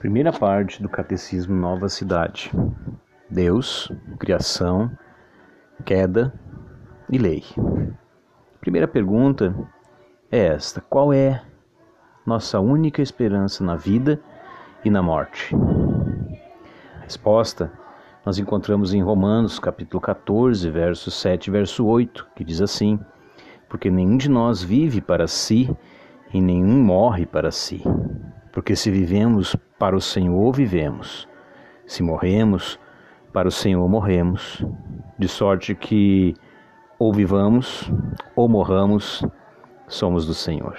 Primeira parte do Catecismo Nova Cidade. Deus, criação, queda e lei. Primeira pergunta é esta: qual é nossa única esperança na vida e na morte? A resposta nós encontramos em Romanos, capítulo 14, verso 7 e verso 8, que diz assim: Porque nenhum de nós vive para si e nenhum morre para si. Porque se vivemos, para o Senhor vivemos. Se morremos, para o Senhor morremos. De sorte que ou vivamos ou morramos, somos do Senhor.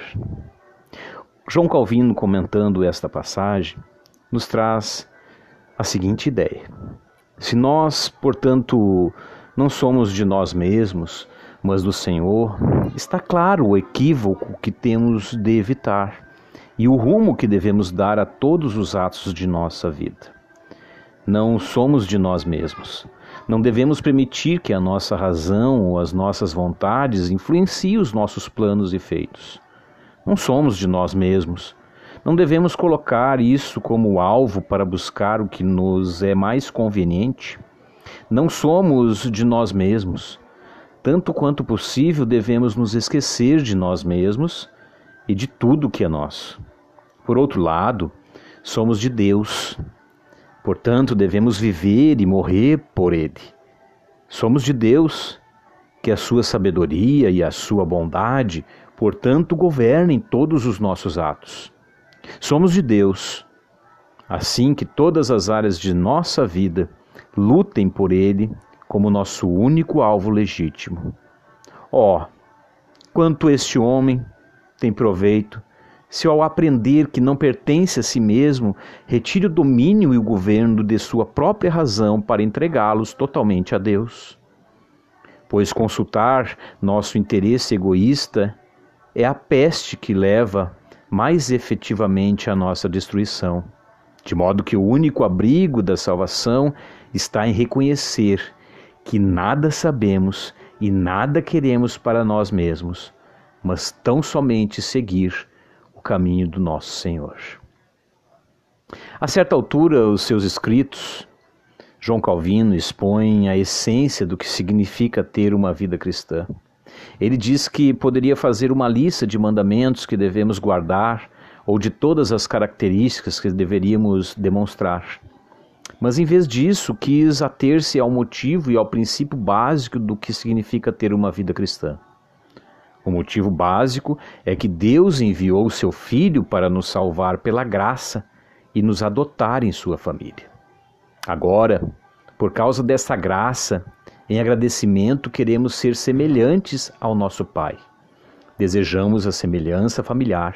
João Calvino, comentando esta passagem, nos traz a seguinte ideia: se nós, portanto, não somos de nós mesmos, mas do Senhor, está claro o equívoco que temos de evitar e o rumo que devemos dar a todos os atos de nossa vida. Não somos de nós mesmos. Não devemos permitir que a nossa razão ou as nossas vontades influenciem os nossos planos e feitos. Não somos de nós mesmos. Não devemos colocar isso como alvo para buscar o que nos é mais conveniente. Não somos de nós mesmos. Tanto quanto possível, devemos nos esquecer de nós mesmos e de tudo que é nosso. Por outro lado, somos de Deus, portanto, devemos viver e morrer por Ele. Somos de Deus, que a sua sabedoria e a sua bondade, portanto, governem todos os nossos atos. Somos de Deus, assim que todas as áreas de nossa vida lutem por Ele como nosso único alvo legítimo. Ó, oh, quanto este homem tem proveito se ao aprender que não pertence a si mesmo, retire o domínio e o governo de sua própria razão para entregá-los totalmente a Deus. Pois consultar nosso interesse egoísta é a peste que leva mais efetivamente à nossa destruição. De modo que o único abrigo da salvação está em reconhecer que nada sabemos e nada queremos para nós mesmos, mas tão somente seguir o caminho do nosso Senhor. A certa altura, os seus escritos, João Calvino expõe a essência do que significa ter uma vida cristã. Ele diz que poderia fazer uma lista de mandamentos que devemos guardar ou de todas as características que deveríamos demonstrar. Mas em vez disso, quis ater-se ao motivo e ao princípio básico do que significa ter uma vida cristã. O motivo básico é que Deus enviou o seu Filho para nos salvar pela graça e nos adotar em sua família. Agora, por causa dessa graça, em agradecimento queremos ser semelhantes ao nosso Pai. Desejamos a semelhança familiar,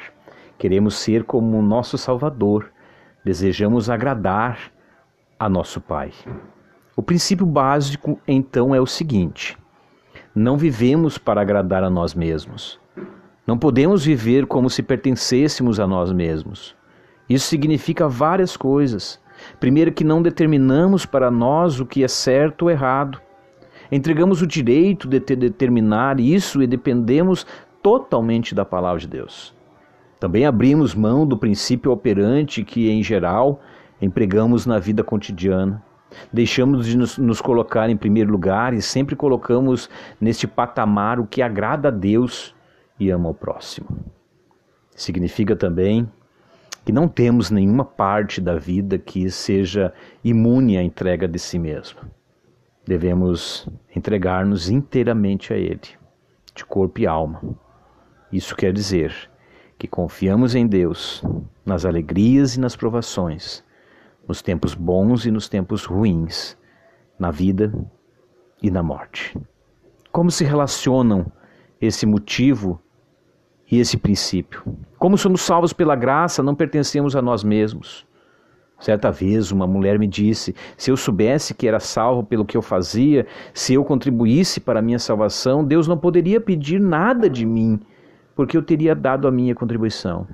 queremos ser como o nosso Salvador, desejamos agradar a nosso Pai. O princípio básico, então, é o seguinte não vivemos para agradar a nós mesmos. Não podemos viver como se pertencêssemos a nós mesmos. Isso significa várias coisas. Primeiro, que não determinamos para nós o que é certo ou errado. Entregamos o direito de determinar isso e dependemos totalmente da palavra de Deus. Também abrimos mão do princípio operante que, em geral, empregamos na vida cotidiana. Deixamos de nos, nos, colocar em primeiro lugar e sempre colocamos neste patamar o que agrada a Deus e ama o próximo. Significa também que não temos nenhuma parte da vida que seja imune à entrega de si mesmo. Devemos entregar-nos inteiramente a Ele, de corpo e alma. Isso quer dizer que confiamos em Deus nas alegrias e nas provações nos tempos bons e nos tempos ruins, na vida e na morte. Como se relacionam esse motivo e esse princípio? Como somos salvos pela graça, não pertencemos a nós mesmos. Certa vez uma mulher me disse: se eu soubesse que era salvo pelo que eu fazia, se eu contribuísse para a minha salvação, Deus não poderia pedir nada de mim, porque eu teria dado a minha contribuição.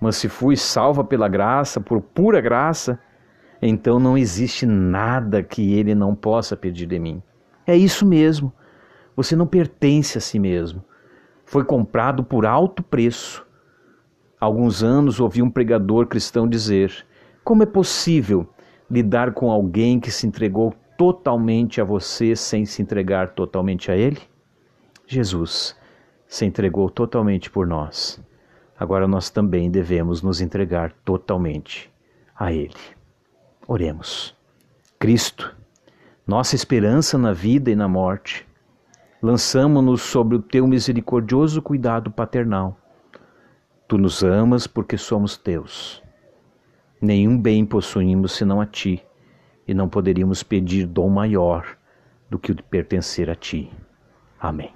Mas se fui salva pela graça, por pura graça, então não existe nada que ele não possa pedir de mim. É isso mesmo. Você não pertence a si mesmo. Foi comprado por alto preço. Há alguns anos ouvi um pregador cristão dizer: Como é possível lidar com alguém que se entregou totalmente a você sem se entregar totalmente a Ele? Jesus se entregou totalmente por nós. Agora nós também devemos nos entregar totalmente a Ele. Oremos. Cristo, nossa esperança na vida e na morte, lançamo-nos sobre o teu misericordioso cuidado paternal. Tu nos amas porque somos teus. Nenhum bem possuímos senão a ti, e não poderíamos pedir dom maior do que o de pertencer a ti. Amém.